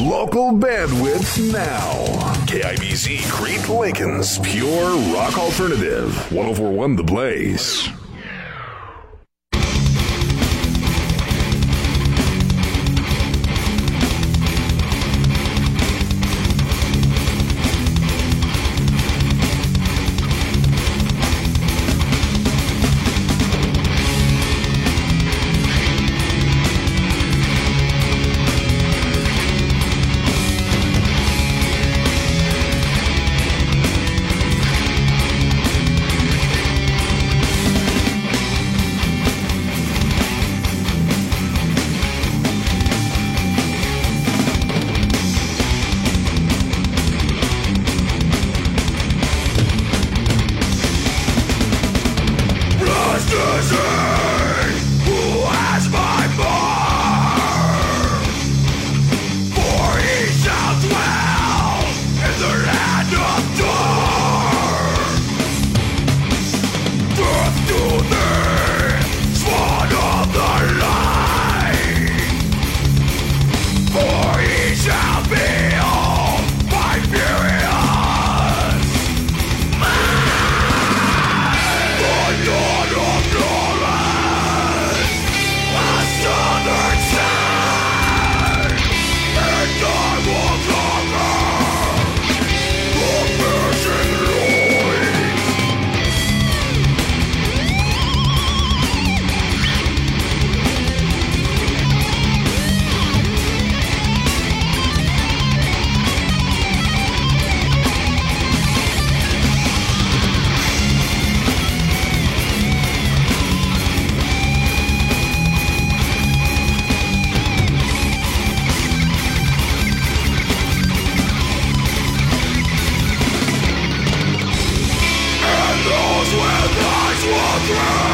Local bandwidth now. KIBZ Crete Lincoln's Pure Rock Alternative. 1041 The Blaze. Children!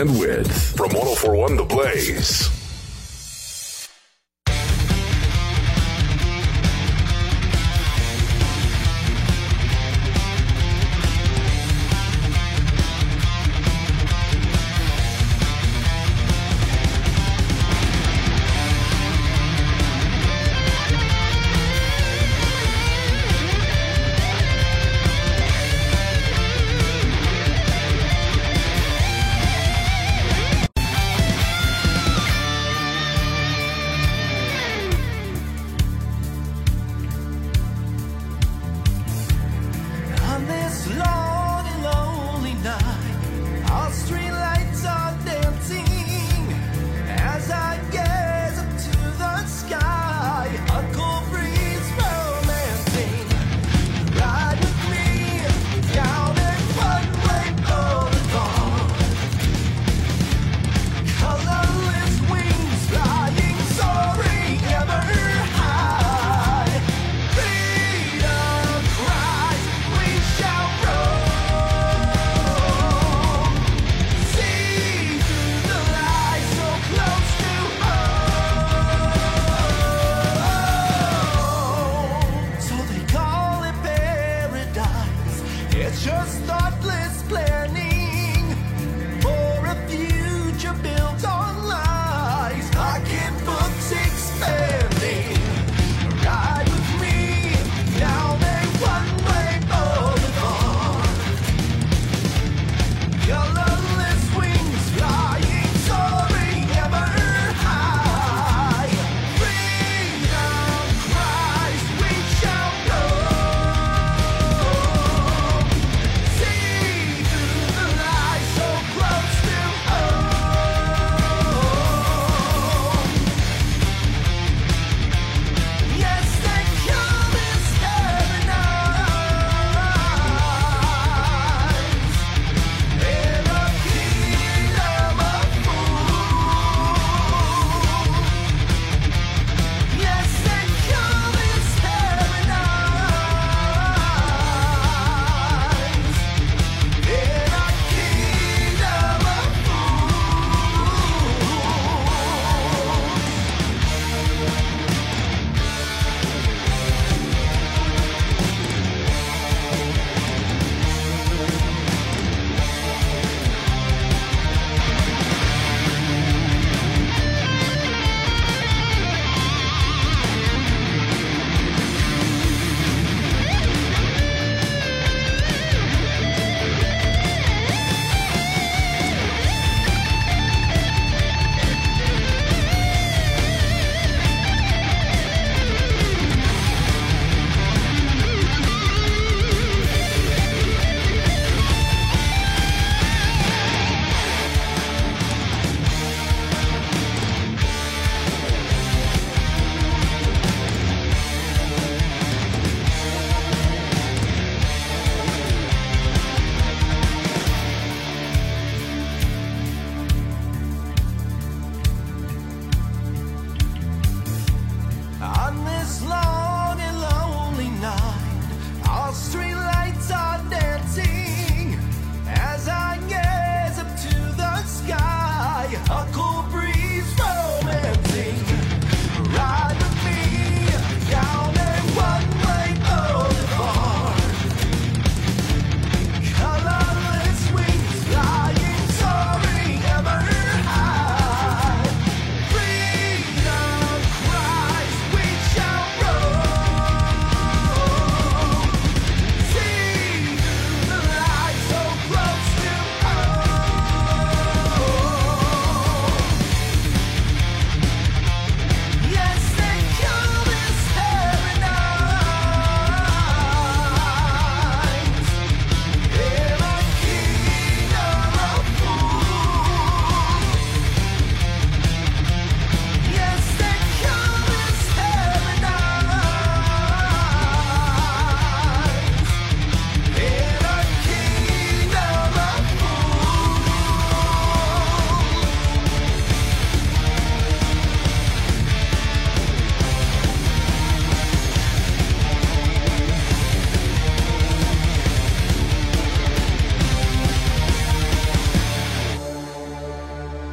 and Wid from 1041 The Blaze.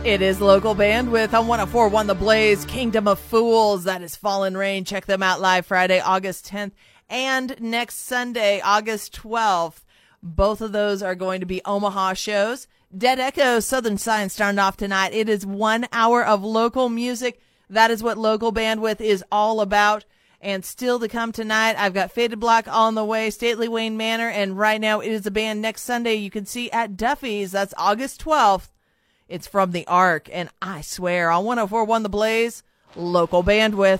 It is local bandwidth on 1041 The Blaze, Kingdom of Fools. That is Fallen Rain. Check them out live Friday, August 10th, and next Sunday, August 12th. Both of those are going to be Omaha shows. Dead Echo, Southern Science starting off tonight. It is one hour of local music. That is what local bandwidth is all about. And still to come tonight, I've got Faded Black on the way, Stately Wayne Manor, and right now it is a band next Sunday you can see at Duffy's. That's August 12th. It's from the Ark, and I swear on 1041 The Blaze, local bandwidth.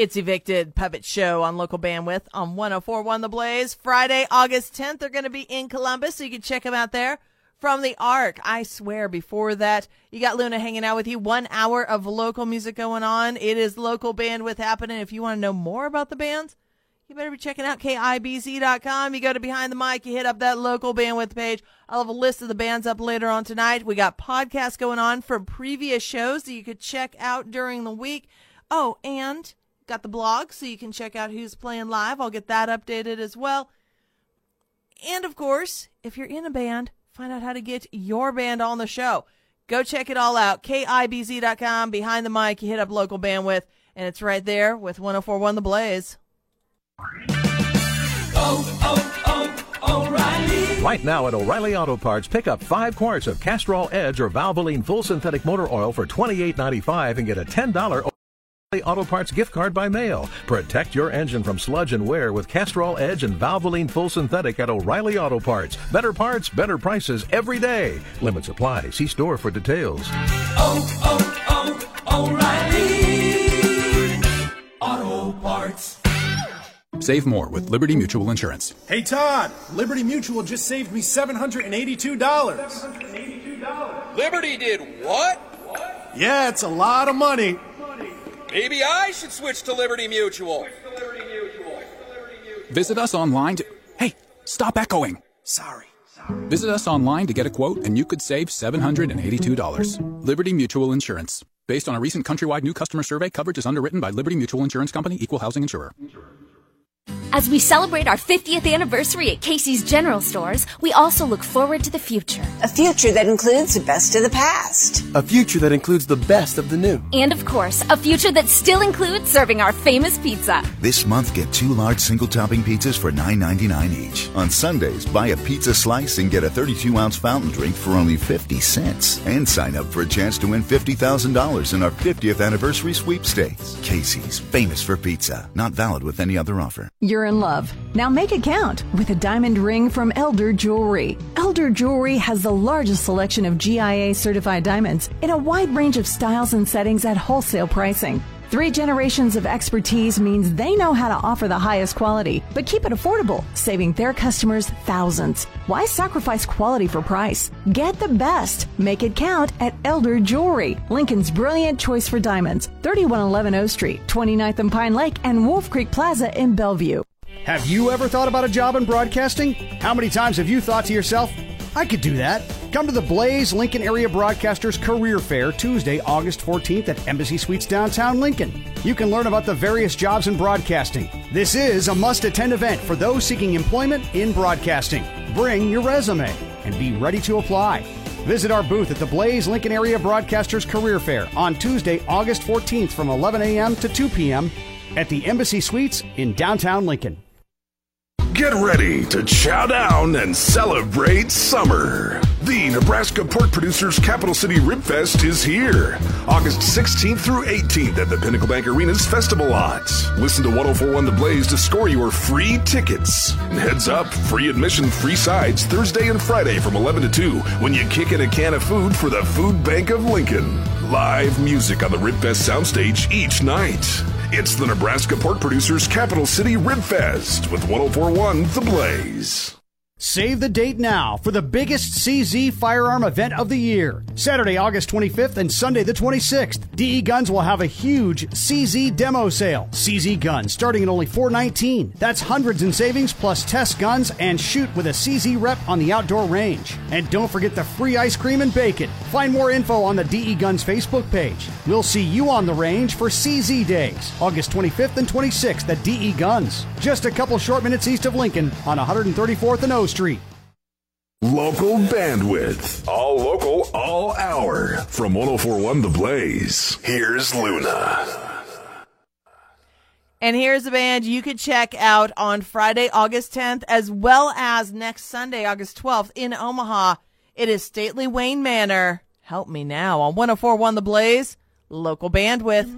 It's Evicted Puppet Show on local bandwidth on 1041 The Blaze. Friday, August 10th, they're going to be in Columbus, so you can check them out there. From the Ark, I swear, before that, you got Luna hanging out with you. One hour of local music going on. It is local bandwidth happening. If you want to know more about the bands, you better be checking out KIBZ.com. You go to Behind the Mic, you hit up that local bandwidth page. I'll have a list of the bands up later on tonight. We got podcasts going on from previous shows that you could check out during the week. Oh, and got the blog so you can check out who's playing live. I'll get that updated as well. And of course, if you're in a band, find out how to get your band on the show. Go check it all out. KIBZ.com, behind the mic, you hit up local bandwidth, and it's right there with 1041 The Blaze. Oh, oh, oh, O'Reilly. Right now at O'Reilly Auto Parts, pick up five quarts of Castrol Edge or Valvoline Full Synthetic Motor Oil for $28.95 and get a $10 O'Reilly Auto Parts gift card by mail. Protect your engine from sludge and wear with Castrol Edge and Valvoline Full Synthetic at O'Reilly Auto Parts. Better parts, better prices every day. Limits apply. See store for details. Oh, oh, oh, O'Reilly. Auto Parts. Save more with Liberty Mutual Insurance. Hey Todd, Liberty Mutual just saved me $782. Liberty did what? Yeah, it's a lot of money. Maybe I should switch to Liberty Mutual. Visit us online to. Hey, stop echoing. Sorry. Visit us online to get a quote, and you could save $782. Liberty Mutual Insurance. Based on a recent countrywide new customer survey, coverage is underwritten by Liberty Mutual Insurance Company, Equal Housing Insurer. As we celebrate our 50th anniversary at Casey's General Stores, we also look forward to the future. A future that includes the best of the past. A future that includes the best of the new. And of course, a future that still includes serving our famous pizza. This month, get two large single topping pizzas for $9.99 each. On Sundays, buy a pizza slice and get a 32 ounce fountain drink for only 50 cents. And sign up for a chance to win $50,000 in our 50th anniversary sweepstakes. Casey's, famous for pizza. Not valid with any other offer. You're in love. Now make it count with a diamond ring from Elder Jewelry. Elder Jewelry has the largest selection of GIA certified diamonds in a wide range of styles and settings at wholesale pricing. Three generations of expertise means they know how to offer the highest quality, but keep it affordable, saving their customers thousands. Why sacrifice quality for price? Get the best. Make it count at Elder Jewelry, Lincoln's brilliant choice for diamonds. 3111 O Street, 29th and Pine Lake, and Wolf Creek Plaza in Bellevue. Have you ever thought about a job in broadcasting? How many times have you thought to yourself, I could do that? Come to the Blaze Lincoln Area Broadcasters Career Fair Tuesday, August 14th at Embassy Suites downtown Lincoln. You can learn about the various jobs in broadcasting. This is a must attend event for those seeking employment in broadcasting. Bring your resume and be ready to apply. Visit our booth at the Blaze Lincoln Area Broadcasters Career Fair on Tuesday, August 14th from 11 a.m. to 2 p.m. at the Embassy Suites in downtown Lincoln. Get ready to chow down and celebrate summer. The Nebraska Pork Producers Capital City Rib Fest is here. August 16th through 18th at the Pinnacle Bank Arena's Festival Lot. Listen to 1041 The Blaze to score your free tickets. Heads up, free admission, free sides Thursday and Friday from 11 to 2 when you kick in a can of food for the Food Bank of Lincoln. Live music on the Rib Fest soundstage each night. It's the Nebraska Pork Producers Capital City Rib Fest with 1041 The Blaze. Save the date now for the biggest CZ firearm event of the year. Saturday, August 25th and Sunday the 26th. DE Guns will have a huge CZ demo sale. CZ Guns starting at only 419. That's hundreds in savings plus test guns and shoot with a CZ rep on the outdoor range. And don't forget the free ice cream and bacon. Find more info on the DE Guns Facebook page. We'll see you on the range for CZ Days, August 25th and 26th at DE Guns. Just a couple short minutes east of Lincoln on 134th and O Street. Local bandwidth. All local, all hour. From 1041 The Blaze, here's Luna. And here's a band you could check out on Friday, August 10th, as well as next Sunday, August 12th in Omaha. It is Stately Wayne Manor. Help me now on 1041 The Blaze, local bandwidth.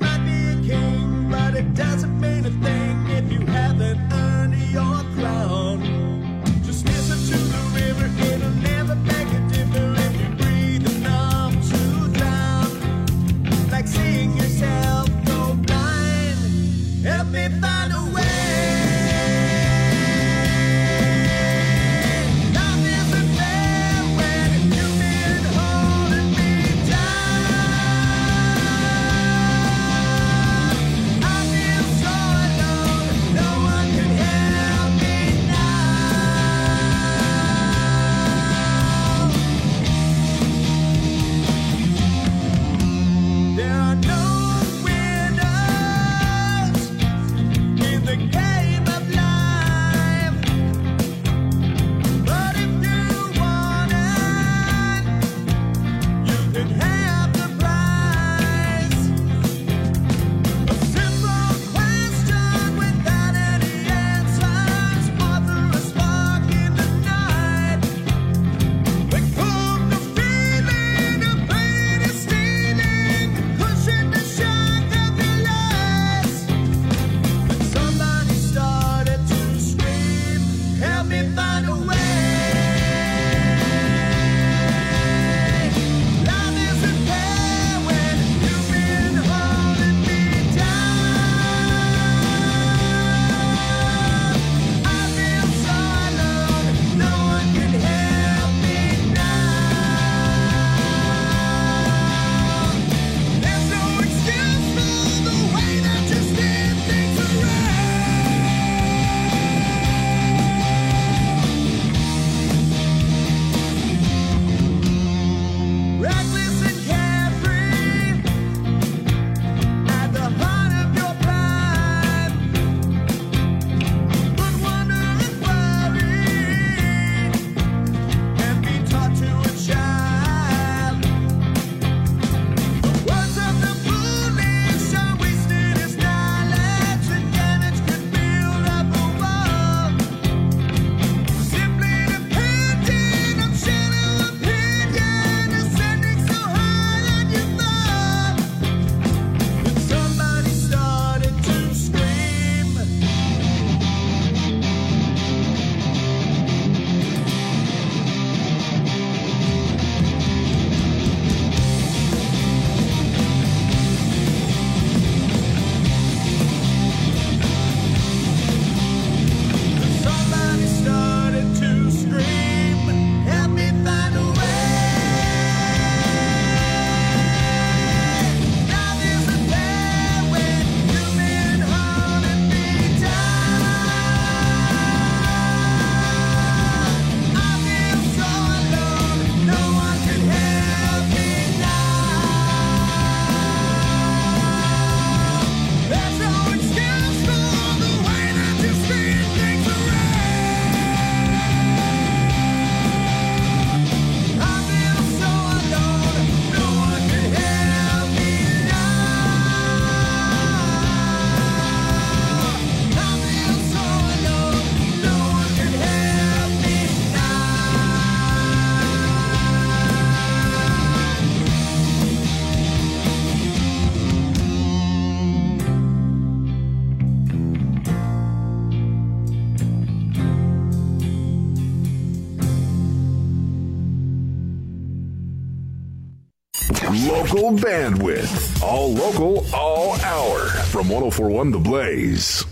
from 1041 The Blaze.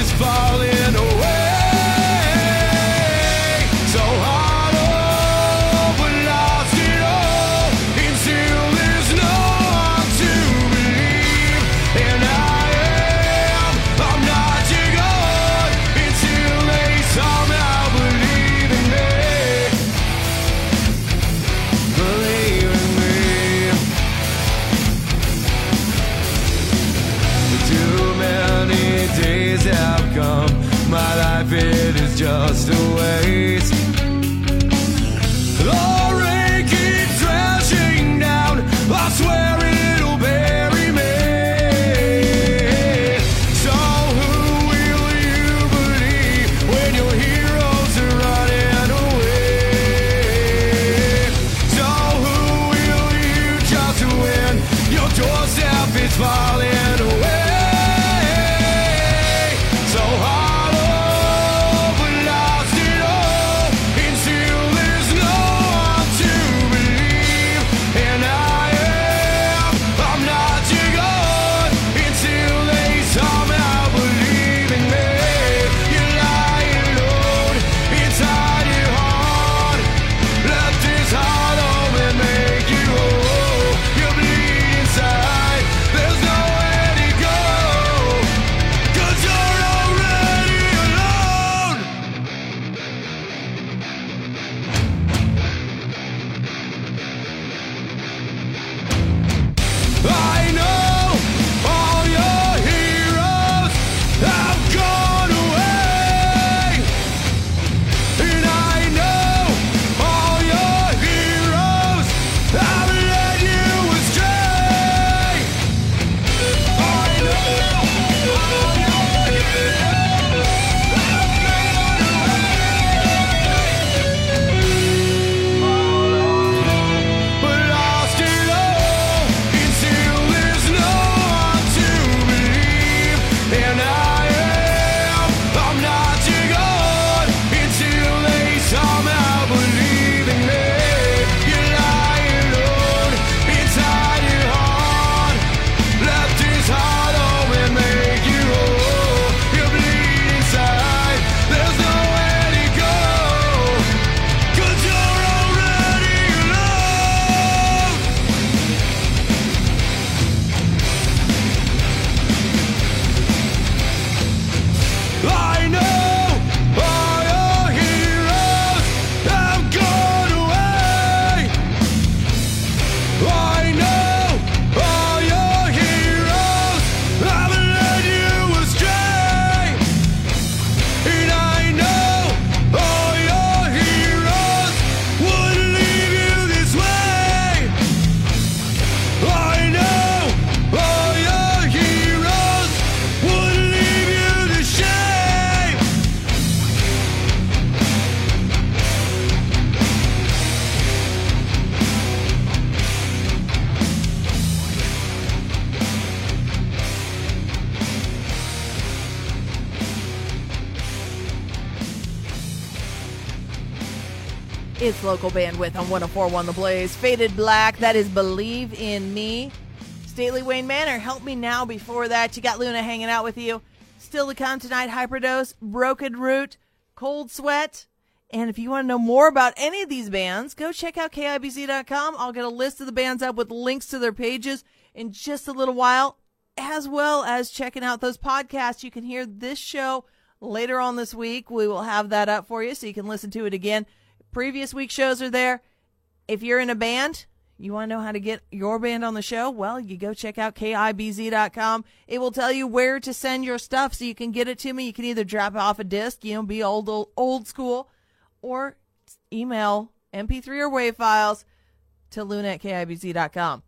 is falling. my life, it is just a waste. The rain keeps crashing down. I swear. local bandwidth on 1041 The Blaze. Faded Black, that is Believe in Me. Stately Wayne Manor, help me now before that. You got Luna hanging out with you. Still to come tonight, Hyperdose, Broken Root, Cold Sweat. And if you want to know more about any of these bands, go check out KIBZ.com. I'll get a list of the bands up with links to their pages in just a little while, as well as checking out those podcasts. You can hear this show later on this week. We will have that up for you so you can listen to it again. Previous week shows are there. If you're in a band, you want to know how to get your band on the show? Well, you go check out KIBZ.com. It will tell you where to send your stuff so you can get it to me. You can either drop off a disc, you know, be old, old, old school, or email MP3 or WAV files to luna at KIBZ.com.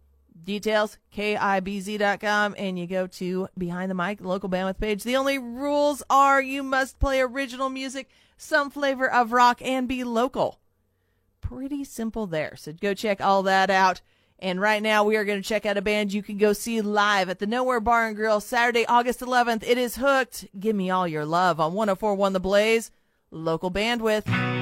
Details, KIBZ.com, and you go to Behind the Mic, local bandwidth page. The only rules are you must play original music, some flavor of rock, and be local. Pretty simple there. So go check all that out. And right now we are going to check out a band you can go see live at the Nowhere Bar and Grill Saturday, August 11th. It is Hooked. Give me all your love on 1041 The Blaze, local bandwidth.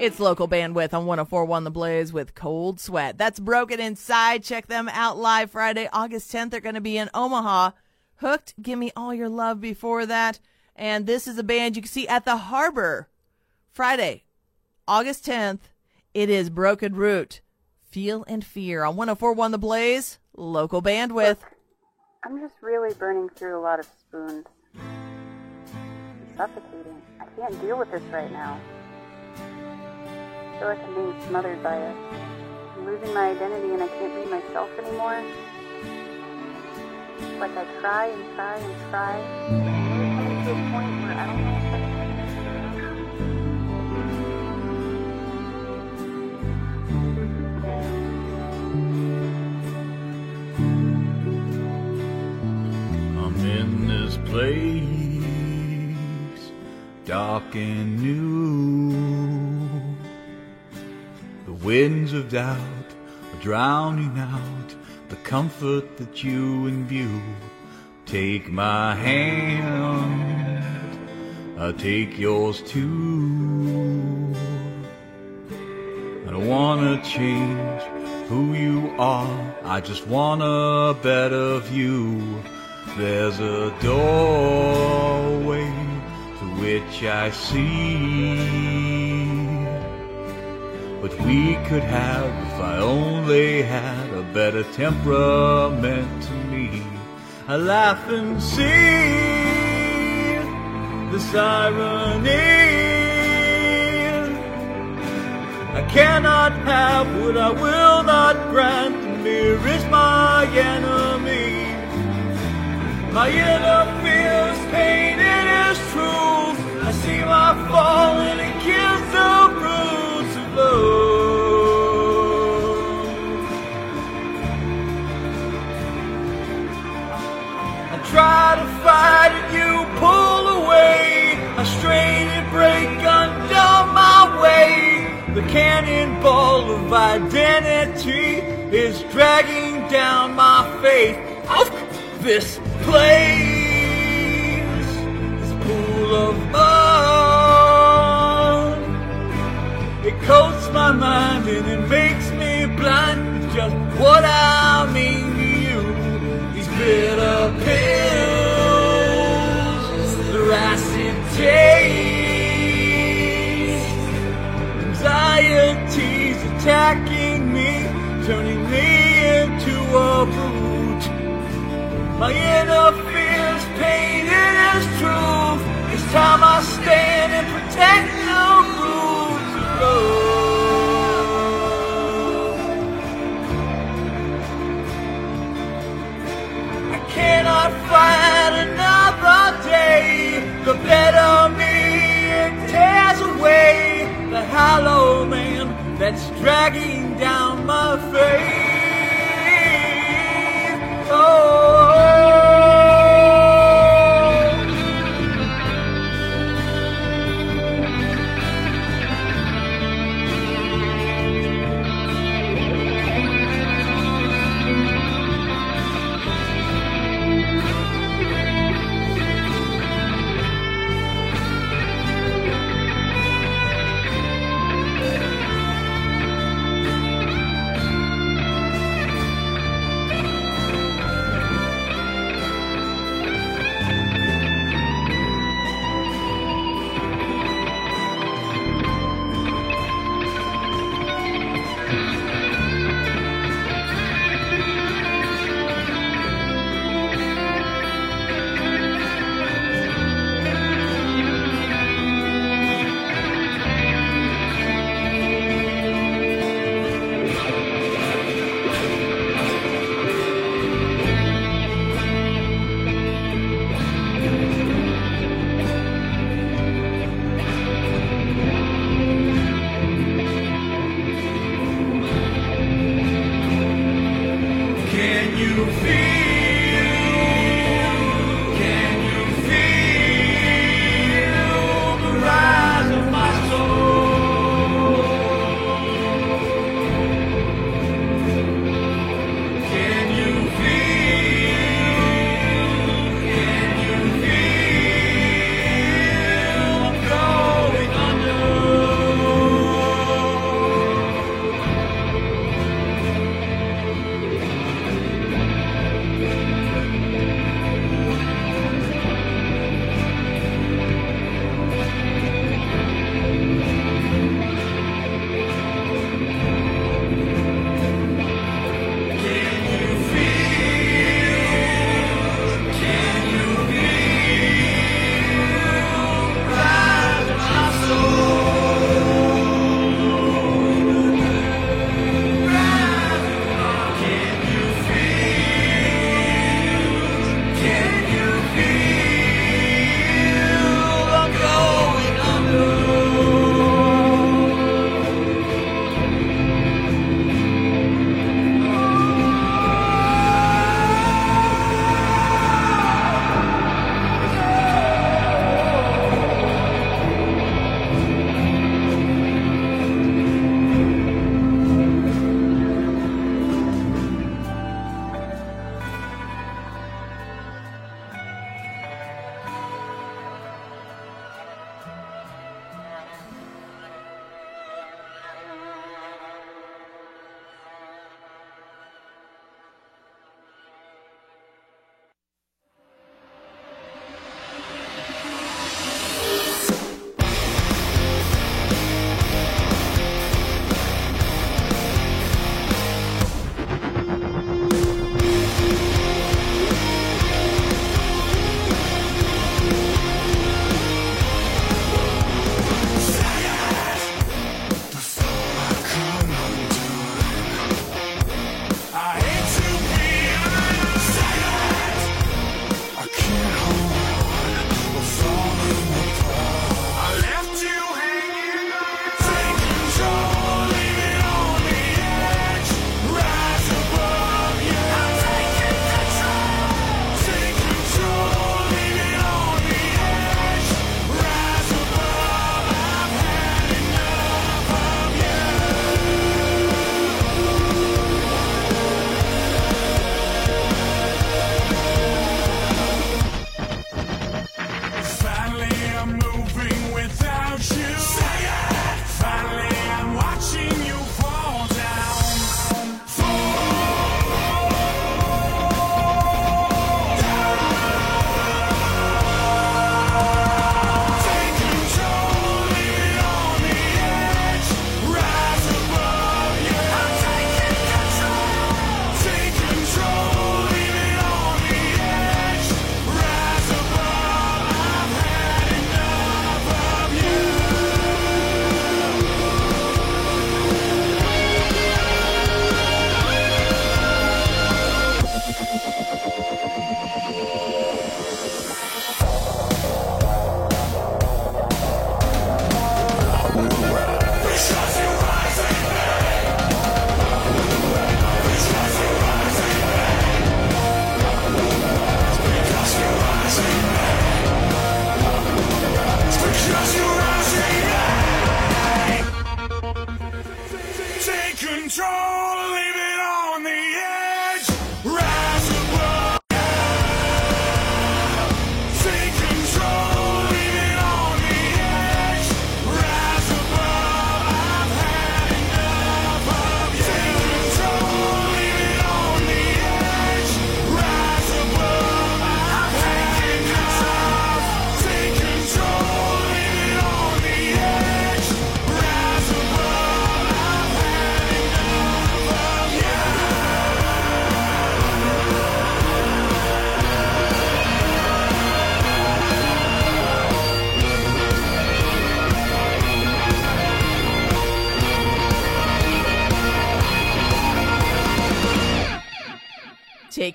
It's local bandwidth on 1041 The Blaze with Cold Sweat. That's Broken Inside. Check them out live Friday, August 10th. They're going to be in Omaha. Hooked, Give Me All Your Love before that. And this is a band you can see at the Harbor Friday, August 10th. It is Broken Root. Feel and Fear on 1041 The Blaze, local bandwidth. I'm just really burning through a lot of spoons. It's suffocating. I can't deal with this right now. Feel like I'm being smothered by it. I'm losing my identity and I can't be myself anymore. It's like I try and try and try. I'm in this place, dark and new. Winds of doubt are drowning out the comfort that you imbue. Take my hand, I'll take yours too. I don't wanna change who you are, I just want a better view. There's a doorway to which I see. What we could have if I only had a better temperament to me. I laugh and see this irony. I cannot have what I will not grant. The mirror is my enemy. My inner fears painted as truth. I see my falling and kiss the bruise break under my weight. The cannonball of identity is dragging down my faith. Of this place, this pool of mud. It coats my mind and it makes me blind with just what I mean to you. These bitter pills, their acid taste, attacking me, turning me into a brute. My inner fears painted as truth. It's time I stand and protect the roots of love. I cannot fight another day. The better me it tears away the hollow man that's dragging down my faith. Oh.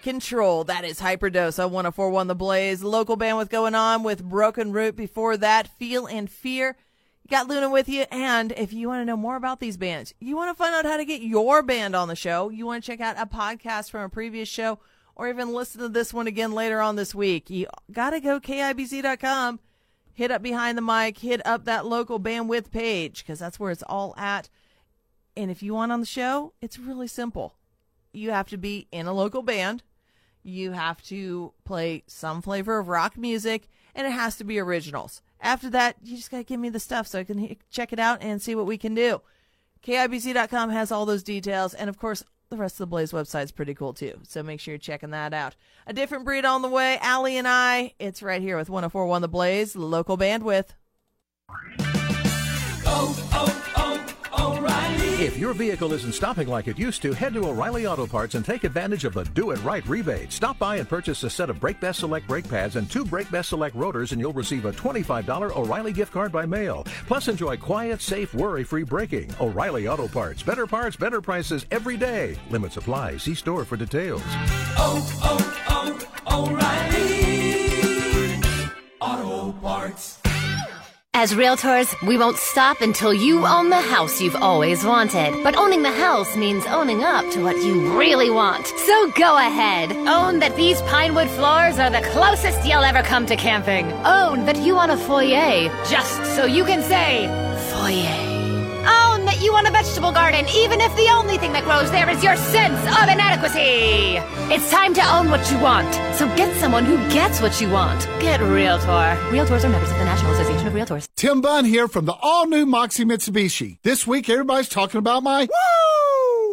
Control. That is Hyperdose on 1041 The Blaze. Local bandwidth going on with Broken Root. Before that, Feel and Fear. You got Luna with you. And if you want to know more about these bands, you want to find out how to get your band on the show, you want to check out a podcast from a previous show, or even listen to this one again later on this week, you got to go KIBZ.com, hit up behind the mic, hit up that local bandwidth page, because that's where it's all at. And if you want on the show, it's really simple. You have to be in a local band. You have to play some flavor of rock music, and it has to be originals. After that, you just got to give me the stuff so I can check it out and see what we can do. KIBZ.com has all those details. And of course, the rest of the Blaze website is pretty cool too. So make sure you're checking that out. A different breed on the way. Allie and I. It's right here with 1041 The Blaze, local bandwidth. If your vehicle isn't stopping like it used to, head to O'Reilly Auto Parts and take advantage of the Do It Right rebate. Stop by and purchase a set of Brake Best Select brake pads and two Brake Best Select rotors, and you'll receive a $25 O'Reilly gift card by mail. Plus, enjoy quiet, safe, worry-free braking. O'Reilly Auto Parts. Better parts, better prices every day. Limit supply. See store for details. Oh, oh, oh, O'Reilly Auto Parts. As realtors, we won't stop until you own the house you've always wanted. But owning the house means owning up to what you really want. So go ahead. Own that these pinewood floors are the closest you'll ever come to camping. Own that you want a foyer just so you can say, foyer. You want a vegetable garden, even if the only thing that grows there is your sense of inadequacy. It's time to own what you want. So get someone who gets what you want. Get Realtor. Realtors are members of the National Association of Realtors. Tim Bunn here from the all new Moxie Mitsubishi. This week, everybody's talking about my Woo!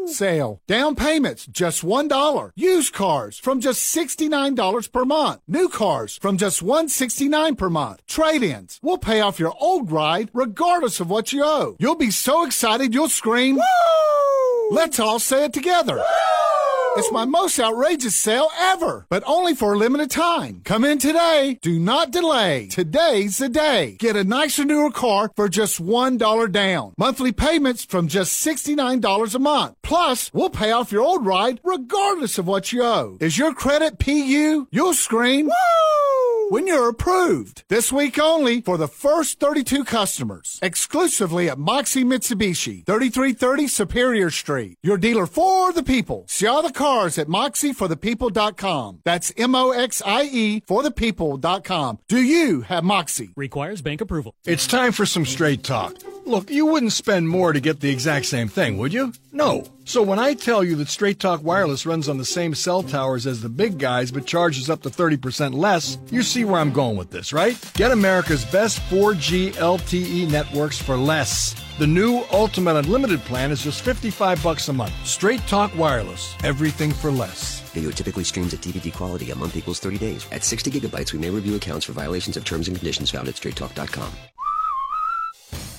Sale. Down payments, just $1. Used cars from just $69 per month. New cars from just 169 per month. Trade ins. We'll pay off your old ride regardless of what you owe. You'll be so excited you'll scream, Woo! Let's all say it together. It's my most outrageous sale ever, but only for a limited time. Come in today. Do not delay. Today's the day. Get a nicer newer car for just $1 down. Monthly payments from just $69 a month. Plus, we'll pay off your old ride regardless of what you owe. Is your credit PU? You'll scream, Woo! When you're approved. This week only for the first 32 customers. Exclusively at Moxie Mitsubishi, 3330 Superior Street. Your dealer for the people. See all the cars at moxieforthepeople.com. That's M-O-X-I-E for the people.com. Do you have Moxie? Requires bank approval. It's time for some straight talk. Look, you wouldn't spend more to get the exact same thing, would you? No. So when I tell you that Straight Talk Wireless runs on the same cell towers as the big guys but charges up to 30% less, you see where I'm going with this, right? Get America's best 4G LTE networks for less. The new Ultimate Unlimited plan is just 55 bucks a month. Straight Talk Wireless. Everything for less. Video typically streams at DVD quality. A month equals 30 days. At 60 gigabytes, we may review accounts for violations of terms and conditions found at straighttalk.com.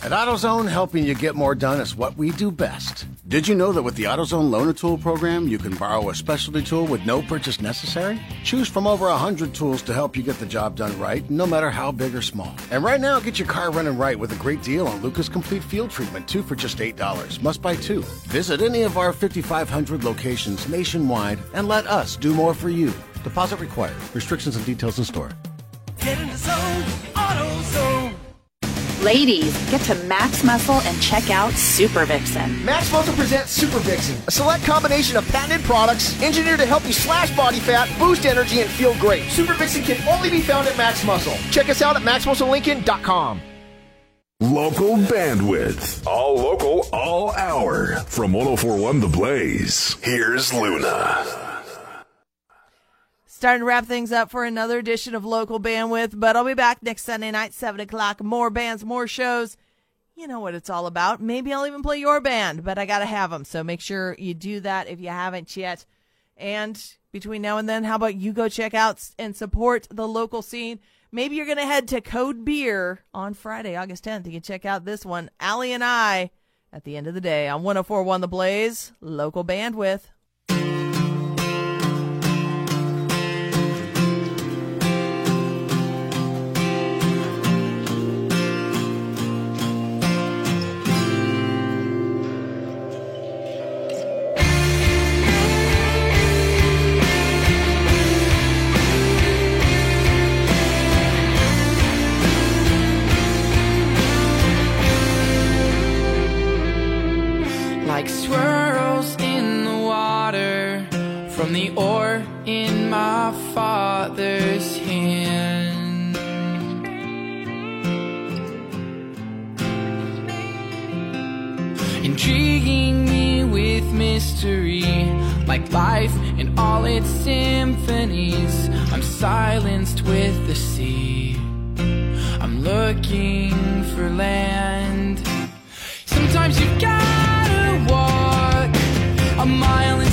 At AutoZone, helping you get more done is what we do best. Did you know that with the AutoZone Loaner Tool program, you can borrow a specialty tool with no purchase necessary? Choose from over 100 tools to help you get the job done right, no matter how big or small. And right now, get your car running right with a great deal on Lucas Complete Fuel Treatment, two for just $8. Must buy two. Visit any of our 5,500 locations nationwide and let us do more for you. Deposit required. Restrictions and details in store. Get in the zone. Ladies, get to Max Muscle and check out Super Vixen. Max Muscle presents Super Vixen, a select combination of patented products engineered to help you slash body fat, boost energy, and feel great. Super Vixen can only be found at Max Muscle. Check us out at maxmusclelincoln.com. Local bandwidth. All local, all hour. From 1041 The Blaze, here's Luna. Starting to wrap things up for another edition of Local Bandwidth, but I'll be back next Sunday night, 7 o'clock. More bands, more shows. You know what it's all about. Maybe I'll even play your band, but I got to have them. So make sure you do that if you haven't yet. And between now and then, how about you go check out and support the local scene? Maybe you're going to head to Code Beer on Friday, August 10th. You can check out this one, Allie and I, at the end of the day on 1041 The Blaze, local bandwidth. from the ore in my father's hand. Intriguing me with mystery, like life and all its symphonies. I'm silenced with the sea. I'm looking for land. Sometimes you've gotta walk a mile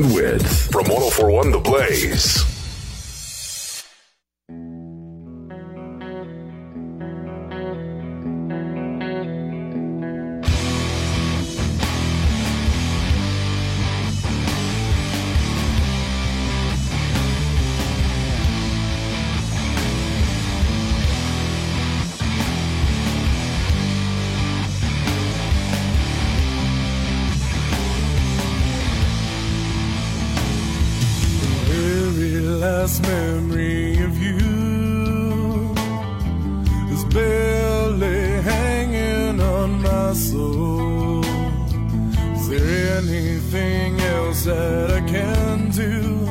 Bandwidth. From 1041 The Blaze. I can do?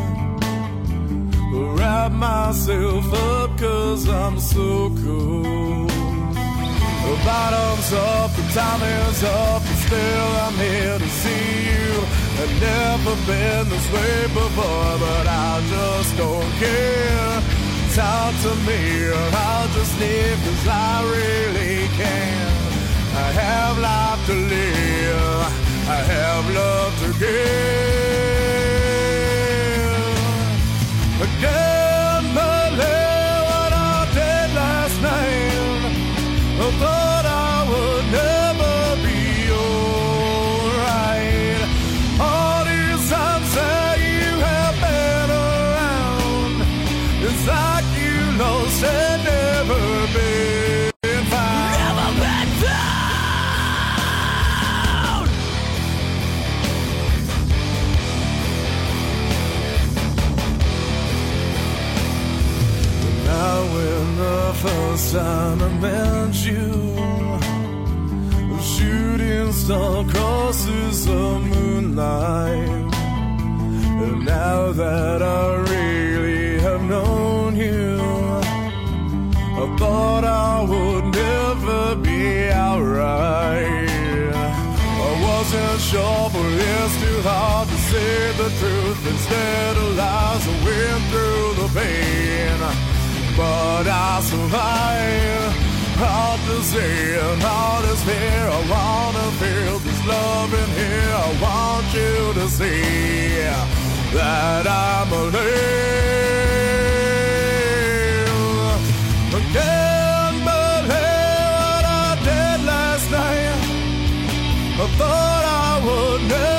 Wrap myself up cause I'm so cold. The bottom's up, the time is up, and still I'm here to see you. I've never been this way before, but I just don't care. Talk to me, or I'll just leave, cause I really can. I have life to live, I have love to give. I I met you, shooting star crosses the moonlight. And now that I really have known you, I thought I would never be alright. I wasn't sure, but it's too hard to say the truth. Instead of lies, I went through the pain but I survive. Hard to say and hard as fear. I wanna feel this love in here. I want you to see that I'm alive. I can't believe what I did last night. I thought I would never